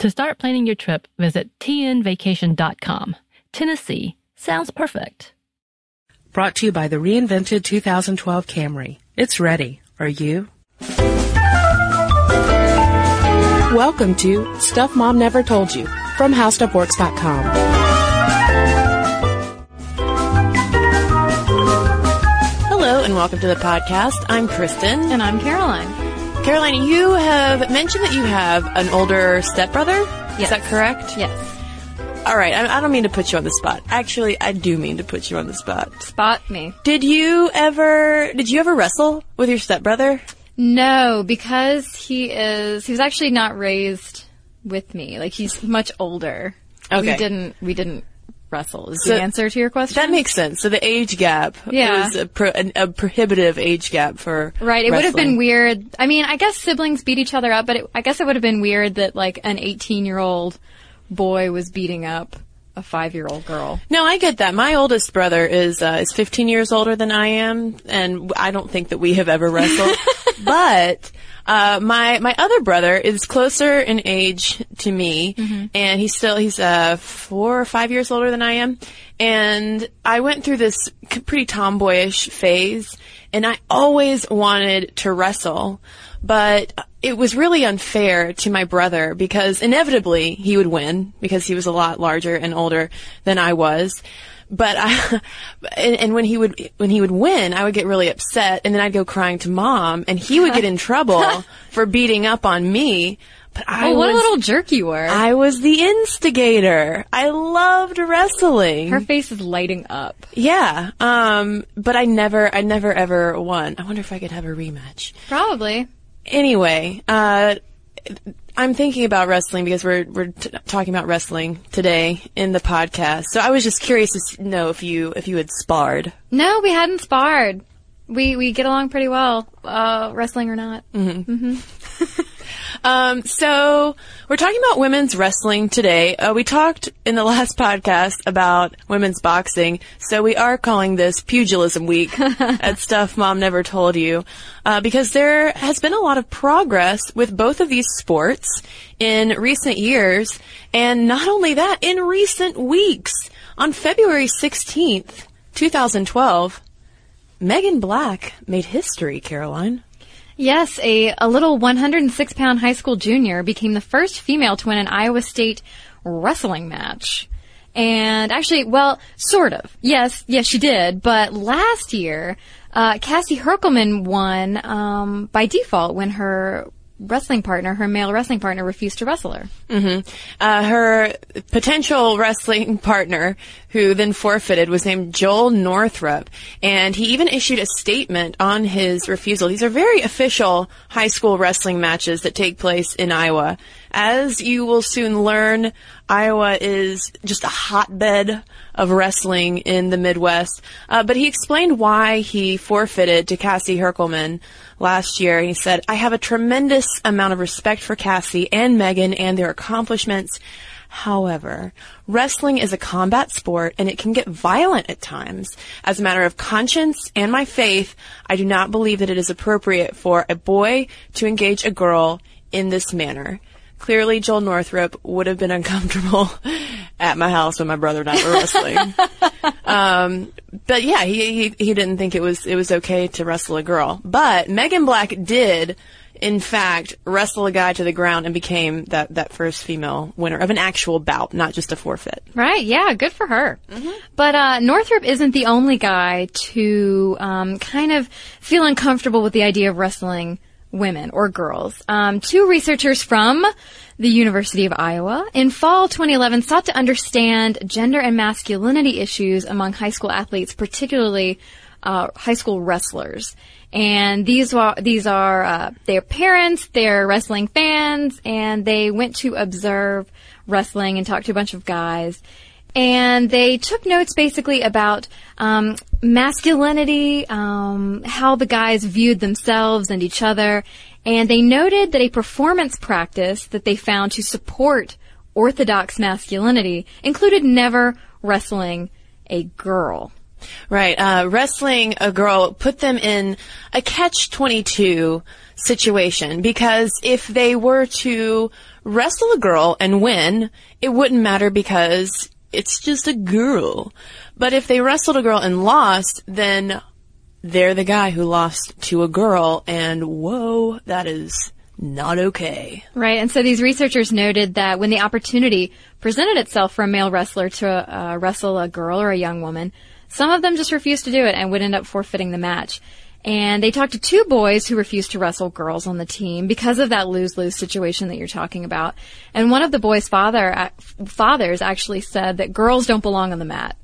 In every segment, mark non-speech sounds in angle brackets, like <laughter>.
To start planning your trip, visit tnvacation.com. Tennessee sounds perfect. Brought to you by the reinvented 2012 Camry. It's ready. Are you? Welcome to Stuff Mom Never Told You from HowStuffWorks.com. Hello and welcome to the podcast. I'm Kristen. And I'm Caroline. Caroline, you have mentioned that you have an older stepbrother. Is that correct? Yes. All right. I, I don't mean to put you on the spot. Actually, I do mean to put you on the spot. Spot me. Did you ever? Did you ever wrestle with your stepbrother? No, because he is, he was actually not raised with me. Like he's much older. Okay. We didn't, we didn't wrestle is So- the answer to your question. That makes sense. So the age gap Yeah. was a, pro, an, a prohibitive age gap for Right. It would have been weird. I mean, I guess siblings beat each other up, but it, I guess it would have been weird that like an 18 year old boy was beating up a five year old girl. No, I get that. My oldest brother is uh, is 15 years older than I am, and I don't think that we have ever wrestled. <laughs> but uh, my my other brother is closer in age to me, and he's still he's uh, four or five years older than I am. And I went through this pretty tomboyish phase, and I always wanted to wrestle, but it was really unfair to my brother because inevitably he would win because he was a lot larger and older than I was. But I, <laughs> and, and when he would, when he would win, I would get really upset and then I'd go crying to mom and he would get in trouble <laughs> for beating up on me. But I Oh, what was, a little jerk you were. I was the instigator. I loved wrestling. Her face is lighting up. Yeah. Um, but I never, I never ever won. I wonder if I could have a rematch. Probably. Anyway, uh, I'm thinking about wrestling because we're we're t- talking about wrestling today in the podcast. So I was just curious to know if you if you had sparred. No, we hadn't sparred. We we get along pretty well, uh, wrestling or not. Um, so we're talking about women's wrestling today. Uh, we talked in the <laughs> last podcast about women's boxing, so we are calling this Pugilism Week <laughs> at Stuff Mom Never Told You, uh, because there has been a lot of progress with both of these sports in recent years, and not only that, in recent weeks. On February 16th, 2012, Megan Black made history, Caroline. Yes, a, a little 106 pound high school junior became the first female to win an Iowa State wrestling match. And actually, well, sort of. Yes, yes, she did. But last year, uh, Cassie Herkelman won um, by default when her wrestling partner, her male wrestling partner, refused to wrestle her. Uh, her potential wrestling <laughs> partner, who then forfeited, was named Joel Northrup, and he even issued a statement on his refusal. These are very official high school wrestling matches that take place in Iowa. As you will soon learn, Iowa is just a hotbed of wrestling in the Midwest. Uh, but he explained why he forfeited to Cassie Herkelman last year. He said, I have a tremendous amount of respect for Cassie and Megan and their accomplishments. However, wrestling is a combat sport and it can get violent at times. As a matter of conscience and my faith, I do not believe that it is appropriate for a boy to engage a girl in this manner. Clearly Joel Northrup would have been uncomfortable <laughs> at my house when my brother and I were wrestling. <laughs> um, but yeah, he, he he didn't think it was it was okay to wrestle a girl. But Megan Black did in fact, wrestle a guy to the ground and became that, that first female winner of an actual bout, not just a forfeit. Right, yeah, good for her. Mm-hmm. But uh, Northrup isn't the only guy to um, kind of feel uncomfortable with the idea of wrestling women or girls. Um, two researchers from the University of Iowa in fall 2011 sought to understand gender and masculinity issues among high school athletes, particularly uh, high school wrestlers. And these are these are uh, their parents, they're wrestling fans, and they went to observe wrestling and talk to a bunch of guys. And they took notes basically about um, masculinity, um, how the guys viewed themselves and each other, and they noted that a performance practice that they found to support orthodox masculinity included never wrestling a girl. Right. Uh, wrestling a girl put them in a catch 22 situation because if they were to wrestle a girl and win, it wouldn't matter because it's just a girl. But if they wrestled a girl and lost, then they're the guy who lost to a girl and whoa, that is not okay. Right. And so these researchers noted that when the opportunity presented itself for a male wrestler to uh, wrestle a girl or a young woman, some of them just refused to do it and would end up forfeiting the match. And they talked to two boys who refused to wrestle girls on the team because of that lose-lose situation that you're talking about. And one of the boys' father fathers actually said that girls don't belong on the mat.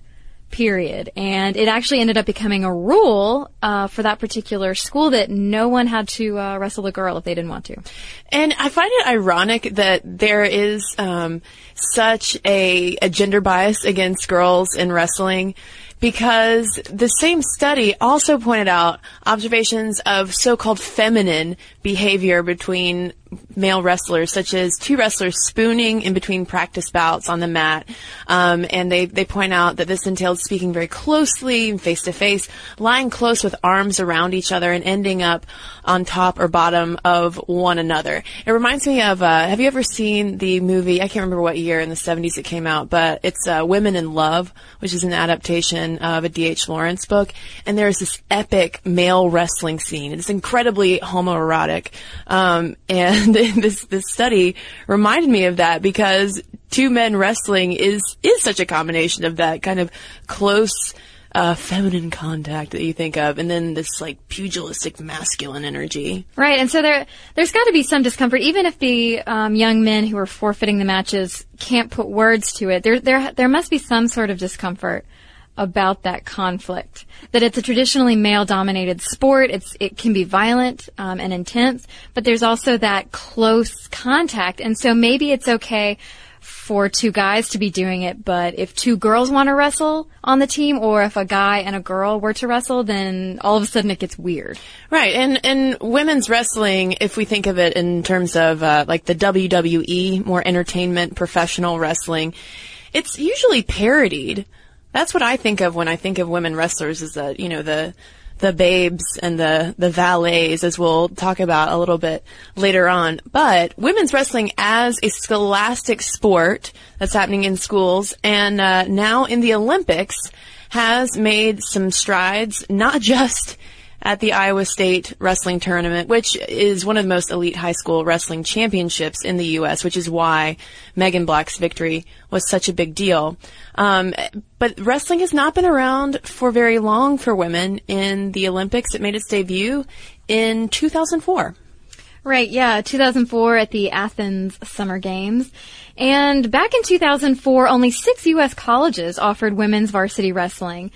Period. And it actually ended up becoming a rule uh, for that particular school that no one had to uh, wrestle a girl if they didn't want to. And I find it ironic that there is um, such a, a gender bias against girls in wrestling because the same study also pointed out observations of so-called feminine behavior between male wrestlers, such as two wrestlers spooning in between practice bouts on the mat. Um, and they, they point out that this entailed speaking very closely, face to face, lying close with arms around each other and ending up on top or bottom of one another. It reminds me of, uh, have you ever seen the movie, I can't remember what year in the 70s it came out, but it's uh, Women in Love, which is an adaptation of a D.H. Lawrence book. And there's this epic male wrestling scene. It's incredibly homoerotic. Um, and and <laughs> this this study reminded me of that because two men wrestling is is such a combination of that kind of close uh, feminine contact that you think of, and then this like pugilistic masculine energy. Right, and so there there's got to be some discomfort, even if the um, young men who are forfeiting the matches can't put words to it. There there there must be some sort of discomfort about that conflict. That it's a traditionally male-dominated sport. It's it can be violent um, and intense, but there's also that close contact, and so maybe it's okay for two guys to be doing it, but if two girls want to wrestle on the team, or if a guy and a girl were to wrestle, then all of a sudden it gets weird. Right, and and women's wrestling, if we think of it in terms of uh, like the WWE, more entertainment, professional wrestling, it's usually parodied that's what I think of when I think of women wrestlers is that, you know, the, the babes and the, the valets, as we'll talk about a little bit later on. But women's wrestling as a scholastic sport that's happening in schools and uh, now in the Olympics has made some strides, not <laughs> just at the Iowa State Wrestling Tournament, which is one of the most elite high school wrestling championships in the U.S., which is why Megan Black's victory was such a big deal. Um, but wrestling has not been around for very long for women in the Olympics. It made its debut in 2004. Right, yeah, 2004 at the Athens Summer Games. And back in 2004, only six U.S. colleges offered women's varsity wrestling.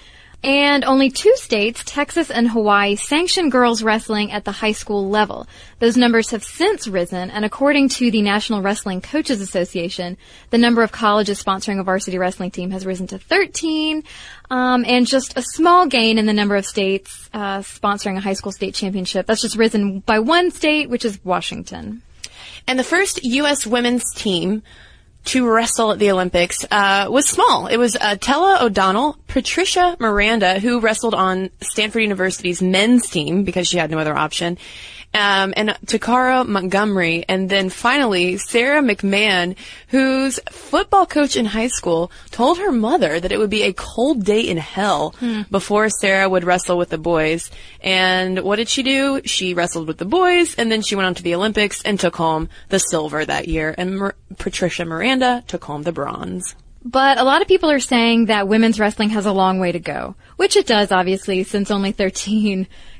And only two states, Texas and Hawaii, sanction girls wrestling at the high school level. Those numbers have since risen, and according to the National Wrestling Coaches Association, the number of colleges sponsoring a varsity wrestling team has risen to 13, um, and just a small gain in the number of states uh, sponsoring a high school state championship. That's just risen by one state, which is Washington. And the first U.S. women's team to wrestle at the Olympics uh, was small. It was uh, Tela O'Donnell, Patricia Miranda, who wrestled on Stanford University's men's team because she had no other option, um, and Toccara Montgomery, and then finally Sarah McMahon, whose football coach in high school told her mother that it would be a cold day in hell before Sarah would wrestle with the boys. And what did she do? She wrestled with the boys, and then she went on to the Olympics and took home the silver that year. And Mar- Patricia Miranda took home the bronze. But a lot of people are saying that women's wrestling has a long way to go, which it does, obviously, since only 13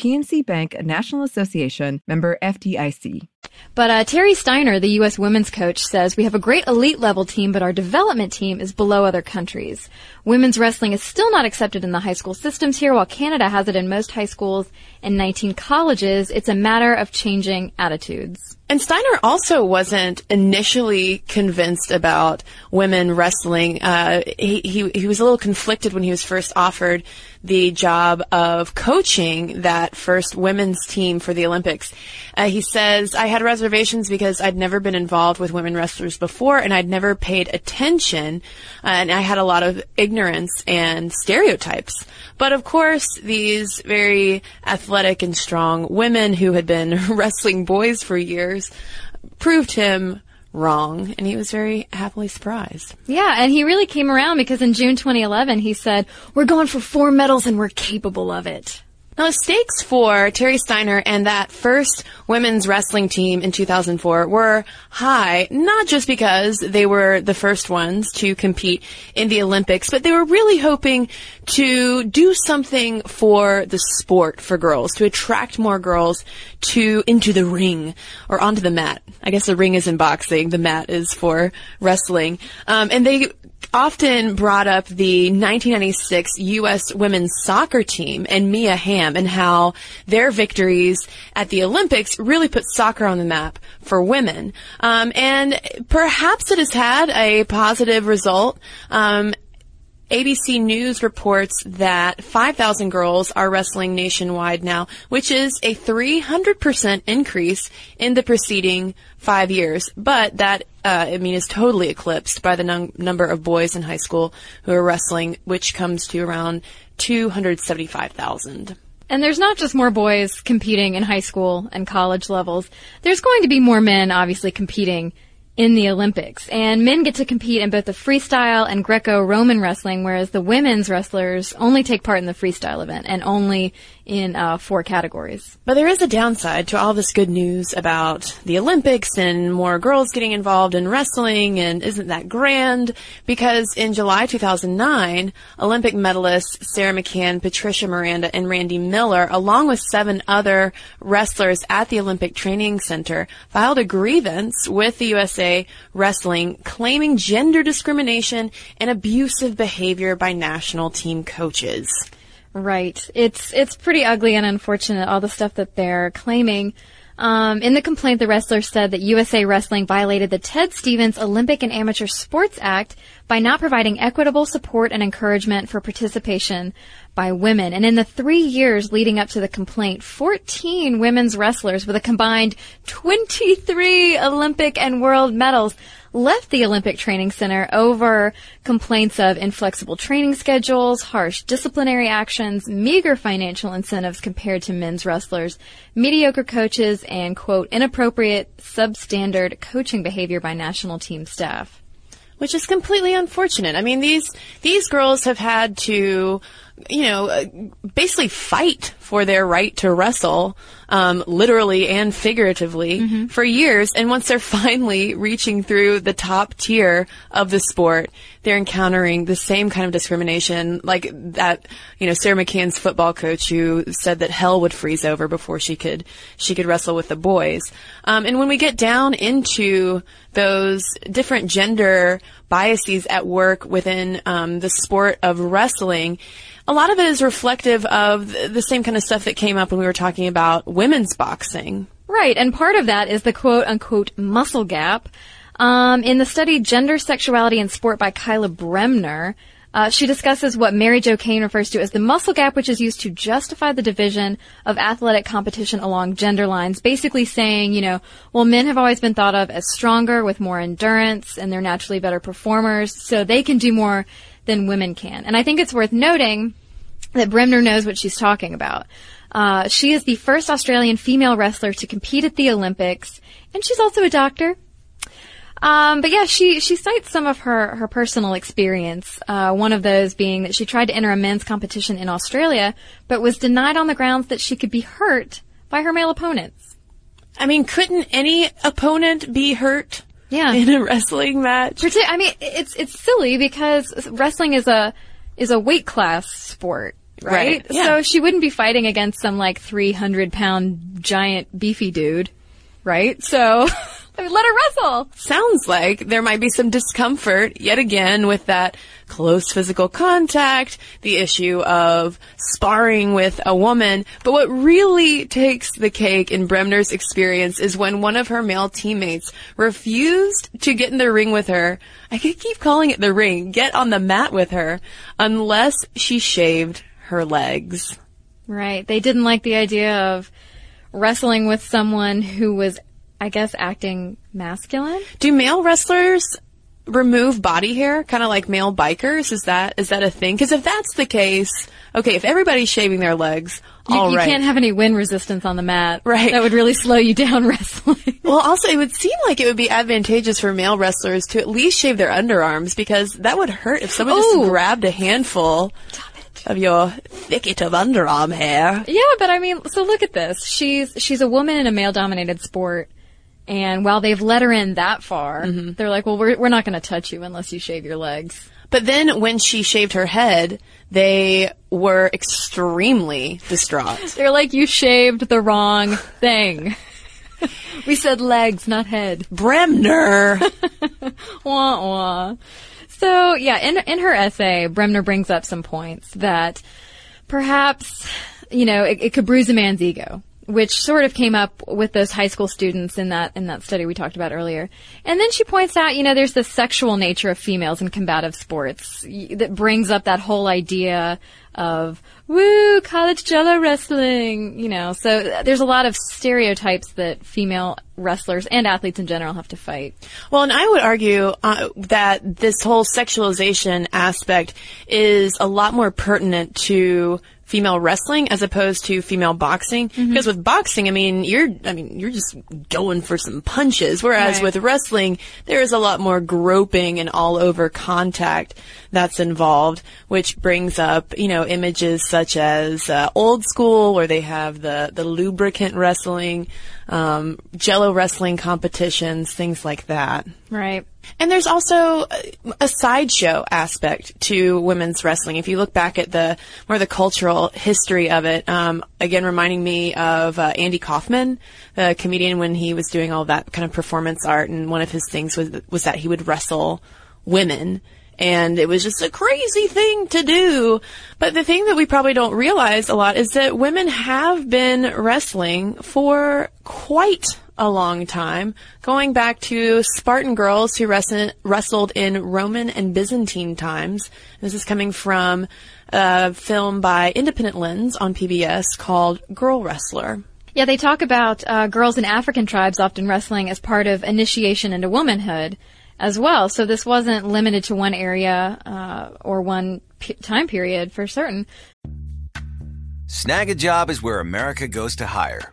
PNC Bank, a National Association member FDIC. But uh, Terry Steiner, the U.S. women's coach, says we have a great elite level team, but our development team is below other countries. Women's wrestling is still not accepted in the high school systems here, while Canada has it in most high schools and 19 colleges. It's a matter of changing attitudes. And Steiner also wasn't initially convinced about women wrestling. Uh, he, he he was a little conflicted when he was first offered the job of coaching that first women's team for the Olympics. Uh, he says, "I had reservations because I'd never been involved with women wrestlers before, and I'd never paid attention, uh, and I had a lot of ignorance and stereotypes." But of course, these very athletic and strong women who had been <laughs> wrestling boys for years proved him wrong, and he was very happily surprised. Yeah, and he really came around because in June 2011 he said, "We're going for four medals and we're capable of it." Now, the stakes for Terry Steiner and that first women's wrestling team in 2004 were high, not just because they were the first ones to compete in the Olympics, but they were really hoping to do something for the sport for girls, to attract more girls to into the ring or onto the mat. I guess the ring is in boxing, the mat is for wrestling. Um, and they often brought up the 1996 U.S. women's soccer team and Mia Hamm and how their victories at the Olympics really put soccer on the map for women. Um, and perhaps it has had a positive result. Um, ABC News reports that 5,000 girls are wrestling nationwide now, which is a 300% increase in the preceding five years. But that, uh, I mean, is totally eclipsed by the num- number of boys in high school who are wrestling, which comes to around 275,000. And there's not just more boys competing in high school and college levels. There's going to be more men obviously competing in the Olympics. And men get to compete in both the freestyle and Greco-Roman wrestling, whereas the women's wrestlers only take part in the freestyle event and only in uh, four categories. But there is a downside to all this good news about the Olympics and more girls getting involved in wrestling and isn't that grand? Because in July 2009, Olympic medalists Sarah McMann, Patricia Miranda, and Randi Miller, along with seven other wrestlers at the Olympic Training Center, filed a grievance with the USA Wrestling claiming gender discrimination and abusive behavior by national team coaches. Right. It's it's pretty ugly and unfortunate all the stuff that they're claiming. Um, in the complaint, the wrestler said that USA Wrestling violated the Ted Stevens Olympic and Amateur Sports Act by not providing equitable support and encouragement for participation by women. And in the three years leading up to the complaint, 14 women's wrestlers with a combined 23 Olympic and world medals left the Olympic Training Center over complaints of inflexible training schedules, harsh disciplinary actions, meager financial incentives compared to men's wrestlers, mediocre coaches, and quote, inappropriate substandard coaching behavior by national team staff. Which is completely unfortunate. I mean, these, these girls have had to, you know, uh, basically fight for their right to wrestle, um, literally and figuratively Mm-hmm. for years. And once they're <laughs> finally reaching through the top tier of the sport, they're encountering the same kind of discrimination, like that, you know, Sarah McMann's football coach who said that hell would freeze over before she could, she could wrestle with the boys. Um, and when we get down into those different gender biases at work within um, the sport of wrestling, a lot of it is reflective of the same kind of stuff that came up when we were talking about women's boxing. Right, and part of that is the quote unquote muscle gap. Um, in the study Gender, Sexuality, and Sport by Kyla Bremner, uh, she discusses what Mary Jo Kane refers to as the muscle gap, which is used to justify the division of athletic competition along gender lines, basically saying, you know, well, men have always been thought of as stronger with more endurance and they're naturally better performers, so they can do more than women can. And I think it's worth noting that Bremner knows what she's talking about. Uh, she is the first Australian female wrestler to compete at the Olympics, and she's also a doctor. Um, but yeah, she she cites some of her her personal experience. Uh, one of those being that she tried to enter a men's competition in Australia, but was denied on the grounds that she could be hurt by her male opponents. I mean, couldn't any opponent be hurt Yeah. in a wrestling match? Parti- I mean, it's it's silly because wrestling is a is a weight class sport, right? Right, yeah. So she wouldn't be fighting against some like three hundred pound giant beefy dude, right? So <laughs> I mean, let her wrestle. Sounds like there might be some discomfort yet again with that close physical contact, the issue of sparring with a woman. But what really takes the cake in Bremner's experience is when one of her male teammates refused to get in the ring with her. I could keep calling it the ring, get on the mat with her, unless she shaved her legs. Right. They didn't like the idea of wrestling with someone who was, I guess, acting masculine. Do male wrestlers remove body hair, kind of like male bikers? Is that is that a thing? Because if that's the case, okay, if everybody's shaving their legs, You, all you right. can't have any wind resistance on the mat. Right. That would really slow you down <laughs> wrestling. well, also, it would seem like it would be advantageous for male wrestlers to at least shave their underarms because that would hurt if someone Ooh. just grabbed a handful of your thicket of underarm hair. Yeah, but I mean, so look at this. She's she's a woman in a male-dominated sport, and while they've let her in that far, Mm-hmm. they're like, "Well, we're we're not going to touch you unless you shave your legs." But then when she shaved her head, they were extremely distraught. <laughs> They're like, "You shaved the wrong thing." <laughs> we said legs, not head. Bremner! <laughs> Wah wah. So yeah, in in her essay, Bremner brings up some points that perhaps you know it, it could bruise a man's ego, which sort of came up with those high school students in that in that study we talked about earlier. And then she points out, you know, there's the sexual nature of females in combative sports that brings up that whole idea of woo college jello wrestling, you know. So there's a lot of stereotypes that female wrestlers and athletes in general have to fight. Well, and I would argue uh, that this whole sexualization aspect is a lot more pertinent to female wrestling as opposed to female boxing. Because with boxing, I mean, you're, I mean, you're just going for some punches. Whereas Right. with wrestling, there is a lot more groping and all over contact that's involved, which brings up, you know, images such as uh, old school, where they have the the lubricant wrestling, um, Jello wrestling competitions, things like that. Right. And there's also a- sideshow aspect to women's wrestling. If you look back at the more the cultural history of it, um, again reminding me of uh, Andy Kaufman, the comedian, when he was doing all that kind of performance art, and one of his things was was that he would wrestle women. And it was just a crazy thing to do. But the thing that we probably don't realize a lot is that women have been wrestling for quite a long time, going back to Spartan girls who wrestled, wrestled in Roman and Byzantine times. This is coming from a film by Independent Lens on PBS called Girl Wrestler. Yeah, they talk about uh, girls in African tribes often wrestling as part of initiation into womanhood as well. So this wasn't limited to one area uh, or one p- time period for certain. Snagajob is where America goes to hire,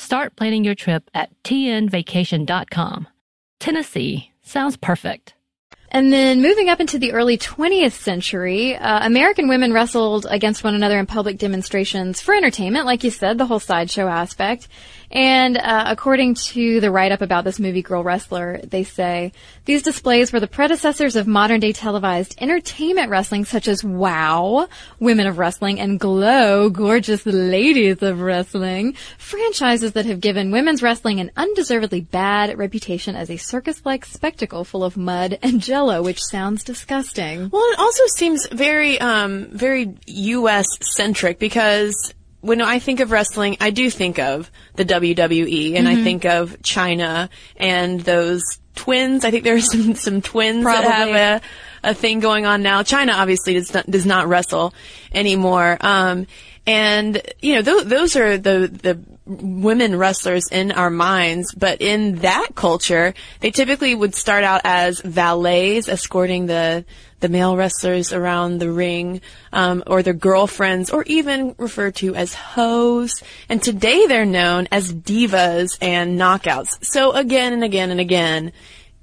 Start planning your trip at tnvacation.com. Tennessee sounds perfect. And then moving up into the early 20th century, uh, American women wrestled against one another in public demonstrations for entertainment, like you said, the whole sideshow aspect. And uh, according to the write-up about this movie, Girl Wrestler, they say these displays were the predecessors of modern-day televised entertainment wrestling, such as WOW, Women of Wrestling, and Glow, Gorgeous Ladies of Wrestling, franchises that have given women's wrestling an undeservedly bad reputation as a circus-like spectacle full of mud and jello, which sounds disgusting. Well, it also seems very, um, very U.S. centric because when I think of wrestling, I do think of the WWE and I think of Chyna and those twins. I think there's <laughs> some, some twins that have a, a thing going on now. Chyna obviously does not, does not wrestle anymore. Um, and you know, th- those are the, the women wrestlers in our minds, but in that culture, they typically would start out as valets escorting the the male wrestlers around the ring, um, or their girlfriends, or even referred to as hoes. And today they're known as divas and knockouts. So again and again and again,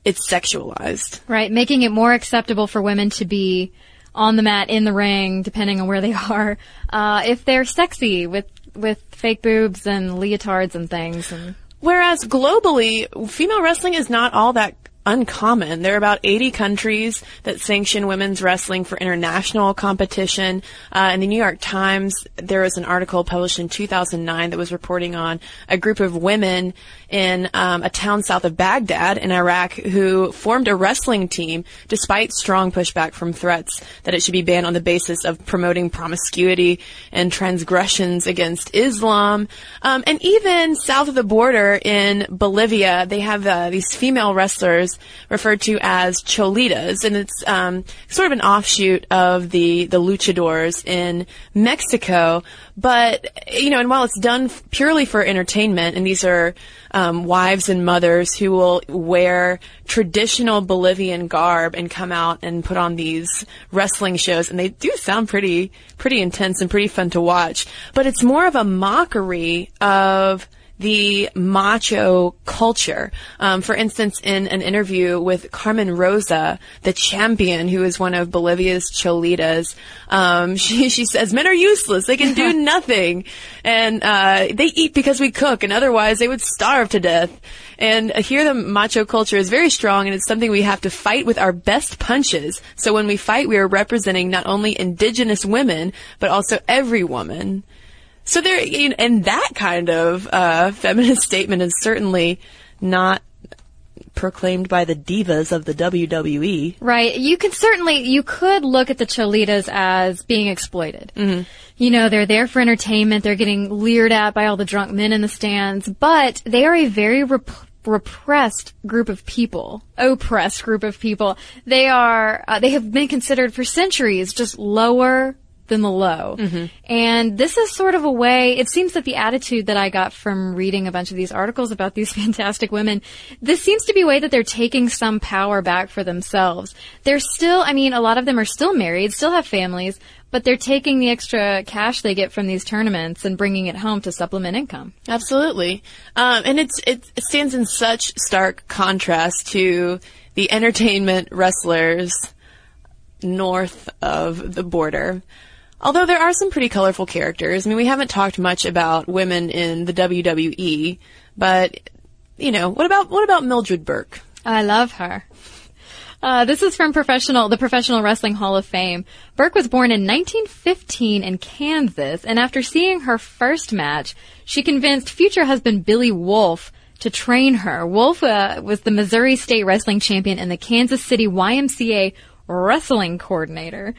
it's sexualized. Right, making it more acceptable for women to be on the mat, in the ring, depending on where they <laughs> are, uh, if they're sexy with with fake boobs and leotards and things. And Whereas globally, female wrestling is not all that uncommon. There are about 80 countries that sanction women's wrestling for international competition. Uh, in the New York Times, there was an article published in 2009 that was reporting on a group of women in um, a town south of Baghdad in Iraq who formed a wrestling team despite strong pushback from threats that it should be banned on the basis of promoting promiscuity and transgressions against Islam. Um, and even south of the border in Bolivia, they have uh, these female wrestlers referred to as cholitas, and it's um, sort of an offshoot of the the luchadors in Mexico. But you know, and while it's done purely for entertainment, and these are um, wives and mothers who will wear traditional Bolivian garb and come out and put on these wrestling shows, and they do sound pretty pretty intense and pretty fun to watch. But it's more of a mockery of the macho culture. Um, for instance, in an interview with Carmen Rosa, the champion, who is one of Bolivia's cholitas, um, <laughs> she, she says men are useless. They can do <laughs> nothing, and uh, they eat because we cook, and otherwise they would starve to death. And uh, here, the macho culture is very strong, and it's something we have to fight with our best punches. So when we fight, we are representing not only indigenous women, but also every woman. So there, you know, and that kind of uh, feminist statement is certainly not proclaimed by the divas of the WWE. Right. You can certainly, you could look at the Cholitas as being exploited. Mm-hmm. You know, they're there for entertainment. They're getting leered at by all the drunk men in the stands, but they are a very rep- repressed group of people, oppressed group of people. They are, uh, they have been considered for centuries just lower than the low. And this is sort of a way, it seems that the attitude that I got from reading a bunch of these articles about these <laughs> fantastic women, this seems to be a way that they're taking some power back for themselves. They're still, I mean, a lot of them are still married, still have families, but they're taking the extra cash they get from these tournaments and bringing it home to supplement income. Absolutely. Um, and it's, it stands in such stark contrast to the <laughs> entertainment wrestlers north of the border. Although there are some pretty colorful characters. I mean, we haven't talked much about women in the WWE, but, you know, what about, what about Mildred Burke? I love her. Uh, this is from professional, the Professional Wrestling Hall of Fame. Burke was born in 1915 in Kansas, and after seeing her first match, she convinced future husband Billy Wolfe to train her. Wolfe uh, was the Missouri State Wrestling Champion and the Kansas City YMCA Wrestling Coordinator.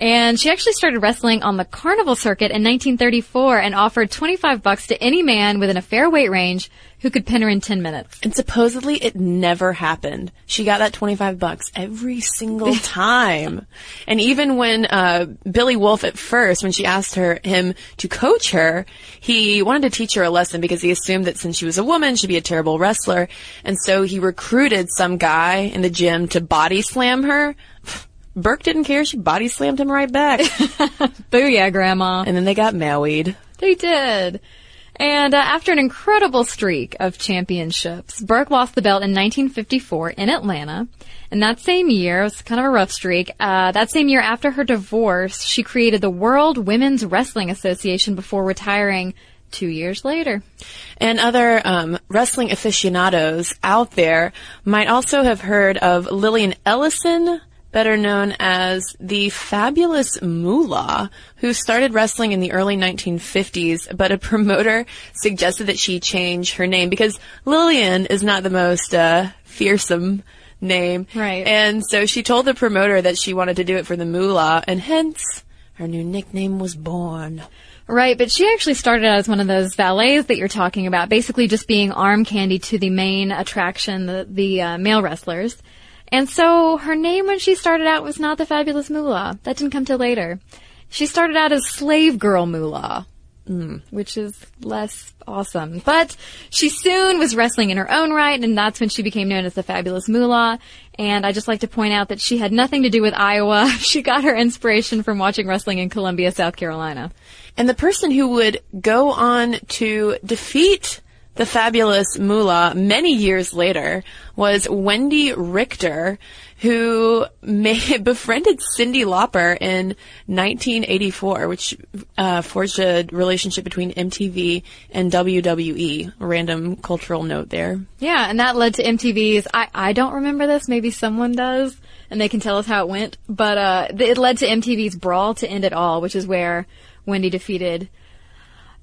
And she actually started wrestling on the carnival circuit in 1934 and offered 25 bucks to any man within a fair weight range who could pin her in 10 minutes. And supposedly it never happened. She got that 25 bucks every single <laughs> time. and even when, uh, Billy Wolfe at first, when she asked her, him to coach her, he wanted to teach her a lesson because he assumed that since she was a woman, she'd be a terrible wrestler. And so he recruited some guy in the gym to body slam her. Burke didn't care. She body slammed him right back. <laughs> Booyah, Grandma. and then they got married. They did. And uh, after an incredible streak of championships, Burke lost the belt in 1954 in Atlanta. And that same year, it was kind of a rough streak. Uh, that same year, after her divorce, she created the World Women's Wrestling Association before retiring two years later. And other um, wrestling aficionados out there might also have heard of Lillian Ellison, better known as the fabulous Moolah, who started wrestling in the early 1950s, but a promoter suggested that she change her name because Lillian is not the most uh, fearsome name. Right. And so she told the promoter that she wanted to do it for the Moolah, and hence her new nickname was born. Right, but she actually started out as one of those valets that you're talking about, basically just being arm candy to the main attraction, the, the uh, male wrestlers. And so her name when she started out was not the fabulous Moolah. That didn't come till later. She started out as Slave Girl Moolah, mm, which is less awesome. But she soon was wrestling in her own right, and that's when she became known as the fabulous Moolah. And I just like to point out that she had nothing to do with Iowa. <laughs> She got her inspiration from watching wrestling in Columbia, South Carolina. And the person who would go on to defeat the fabulous Moolah many years later was Wendi Richter, who befriended Cyndi Lauper in 1984, which uh, forged a relationship between MTV and WWE. Random cultural note there. Yeah, and that led to MTV's. I I don't remember this. Maybe someone does, and they can tell us how it went. But uh, it led to MTV's Brawl to End It All, which is where Wendy defeated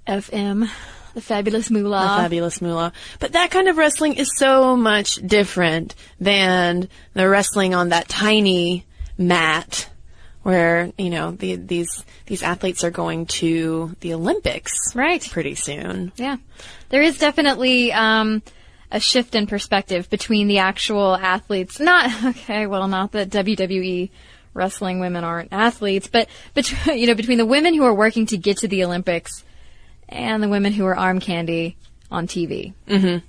FM, the fabulous Moolah. The fabulous Moolah. But that kind of wrestling is so much different than the wrestling on that tiny mat where, you know, the, these, these athletes are going to the Olympics. Right. Pretty soon. Yeah. There is definitely, um, a shift in perspective between the actual athletes. Not, <laughs> okay, well, not that WWE wrestling women aren't athletes, but, between, <laughs> you know, between the women who are working to get to the Olympics and the women who are arm candy on TV. Mm-hmm.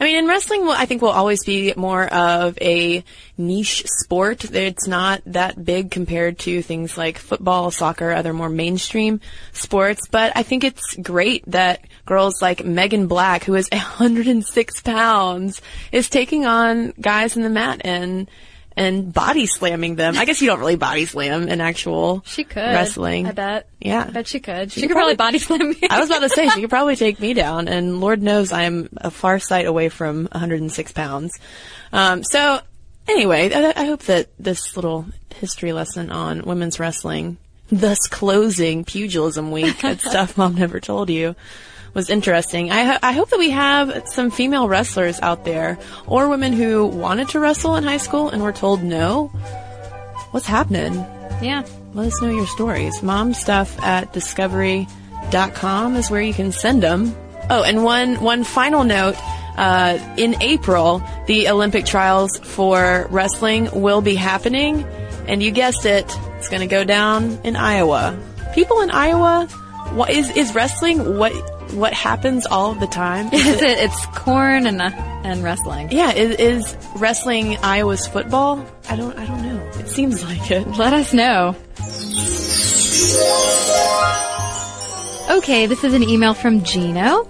I mean, in wrestling, I think will always be more of a niche sport. It's not that big compared to things like football, soccer, other more mainstream sports. But I think it's great that girls like Megan Black, who is <laughs> 106 pounds, is taking on guys in the mat and and body slamming them. I guess you don't really body slam in actual she could wrestling. I bet. Yeah, I bet she could. She, She could could probably, probably- body slam me. I was about to say she could <laughs> probably take me down, and Lord knows I am a far sight away from 106 pounds. Um, so anyway, I, I hope that this little history lesson on women's wrestling, thus closing pugilism week at <laughs> stuff mom never told you, was interesting. I, ho- I hope that we have some female wrestlers out there, or women who wanted to wrestle in high school and were told no. What's happening? yeah. Let us know your stories. Momstuff at discovery.com is where you can send them. Oh, and one, one final note. Uh, in April, the Olympic trials for wrestling will be happening. And you guessed it, it's going to go down in Iowa. People in Iowa, what is, is wrestling what, what happens all the time? <laughs> Is it? It's corn and uh, and wrestling. yeah, is, is wrestling Iowa's football? I don't, I don't know. It seems like it. Let us know. Okay, this is an email from Gino.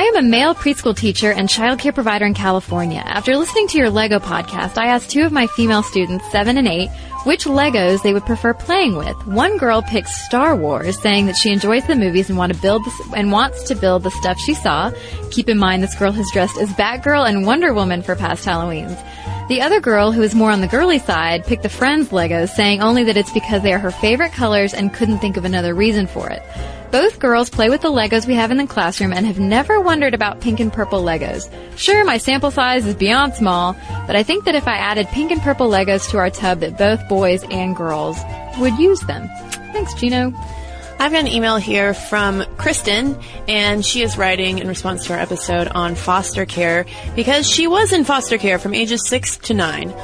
I am a male preschool teacher and childcare provider in California. After listening to your Lego podcast, I asked two of my female students, 7 and 8, which Legos they would prefer playing with. One girl picked Star Wars, saying that she enjoys the movies and want to build and wants to build the stuff she saw. Keep in mind this girl has dressed as Batgirl and Wonder Woman for past Halloweens. The other girl, who is more on the girly side, picked the Friends Legos, saying only that it's because they are her favorite colors and couldn't think of another reason for it. Both girls play with the Legos we have in the classroom and have never wondered about pink and purple Legos. Sure, my sample size is beyond small, but I think that if I added pink and purple Legos to our tub that both boys and girls would use them. Thanks, Gino. I've got an email here from Kristen, and she is writing in response to our episode on foster care because she was in foster care from ages 6 to 9.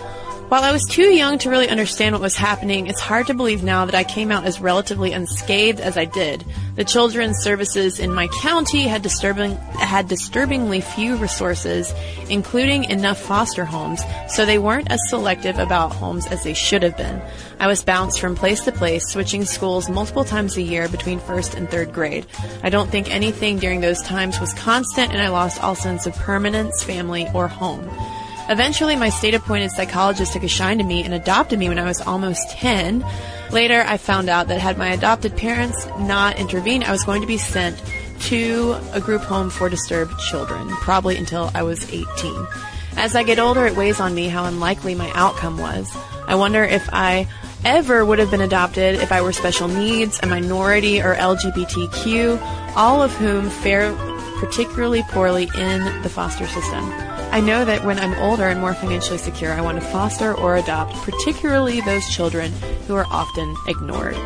While I was too young to really understand what was happening, it's hard to believe now that I came out as relatively unscathed as I did. The children's services in my county had disturbing had disturbingly few resources, including enough foster homes, so they weren't as selective about homes as they should have been. I was bounced from place to place, switching schools multiple times a year between first and third grade. I don't think anything during those times was constant, and I lost all sense of permanence, family, or home. Eventually, my state appointed psychologist took a shine to me and adopted me when I was almost 10. Later, I found out that had my adopted parents not intervened, I was going to be sent to a group home for disturbed children, probably until I was 18. As I get older, it weighs on me how unlikely my outcome was. I wonder if I ever would have been adopted if I were special needs, a minority, or LGBTQ, all of whom fare particularly poorly in the foster system. I know that when I'm older and more financially secure, I want to foster or adopt, particularly those children who are often ignored.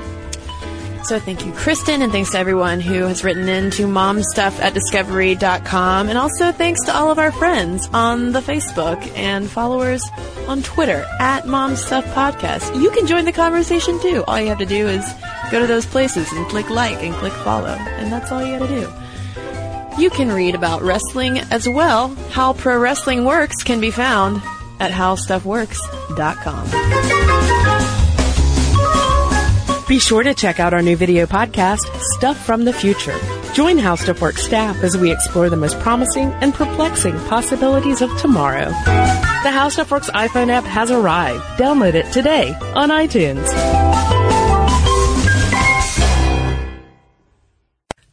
So thank you, Kristen, and thanks to everyone who has written in to momstuff at discovery.com. And also thanks to all of our friends on the Facebook and followers on Twitter at momstuff podcast. You can join the conversation too. All you have to do is go to those places and click like and click follow. And that's all you gotta do. You can read about wrestling as well. How Pro Wrestling Works can be found at howstuffworks.com. Be sure to check out our new video podcast, Stuff from the Future. Join How Stuff Works staff as we explore the most promising and perplexing possibilities of tomorrow. The How Stuff Works iPhone app has arrived. Download it today on iTunes.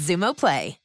Xumo Play.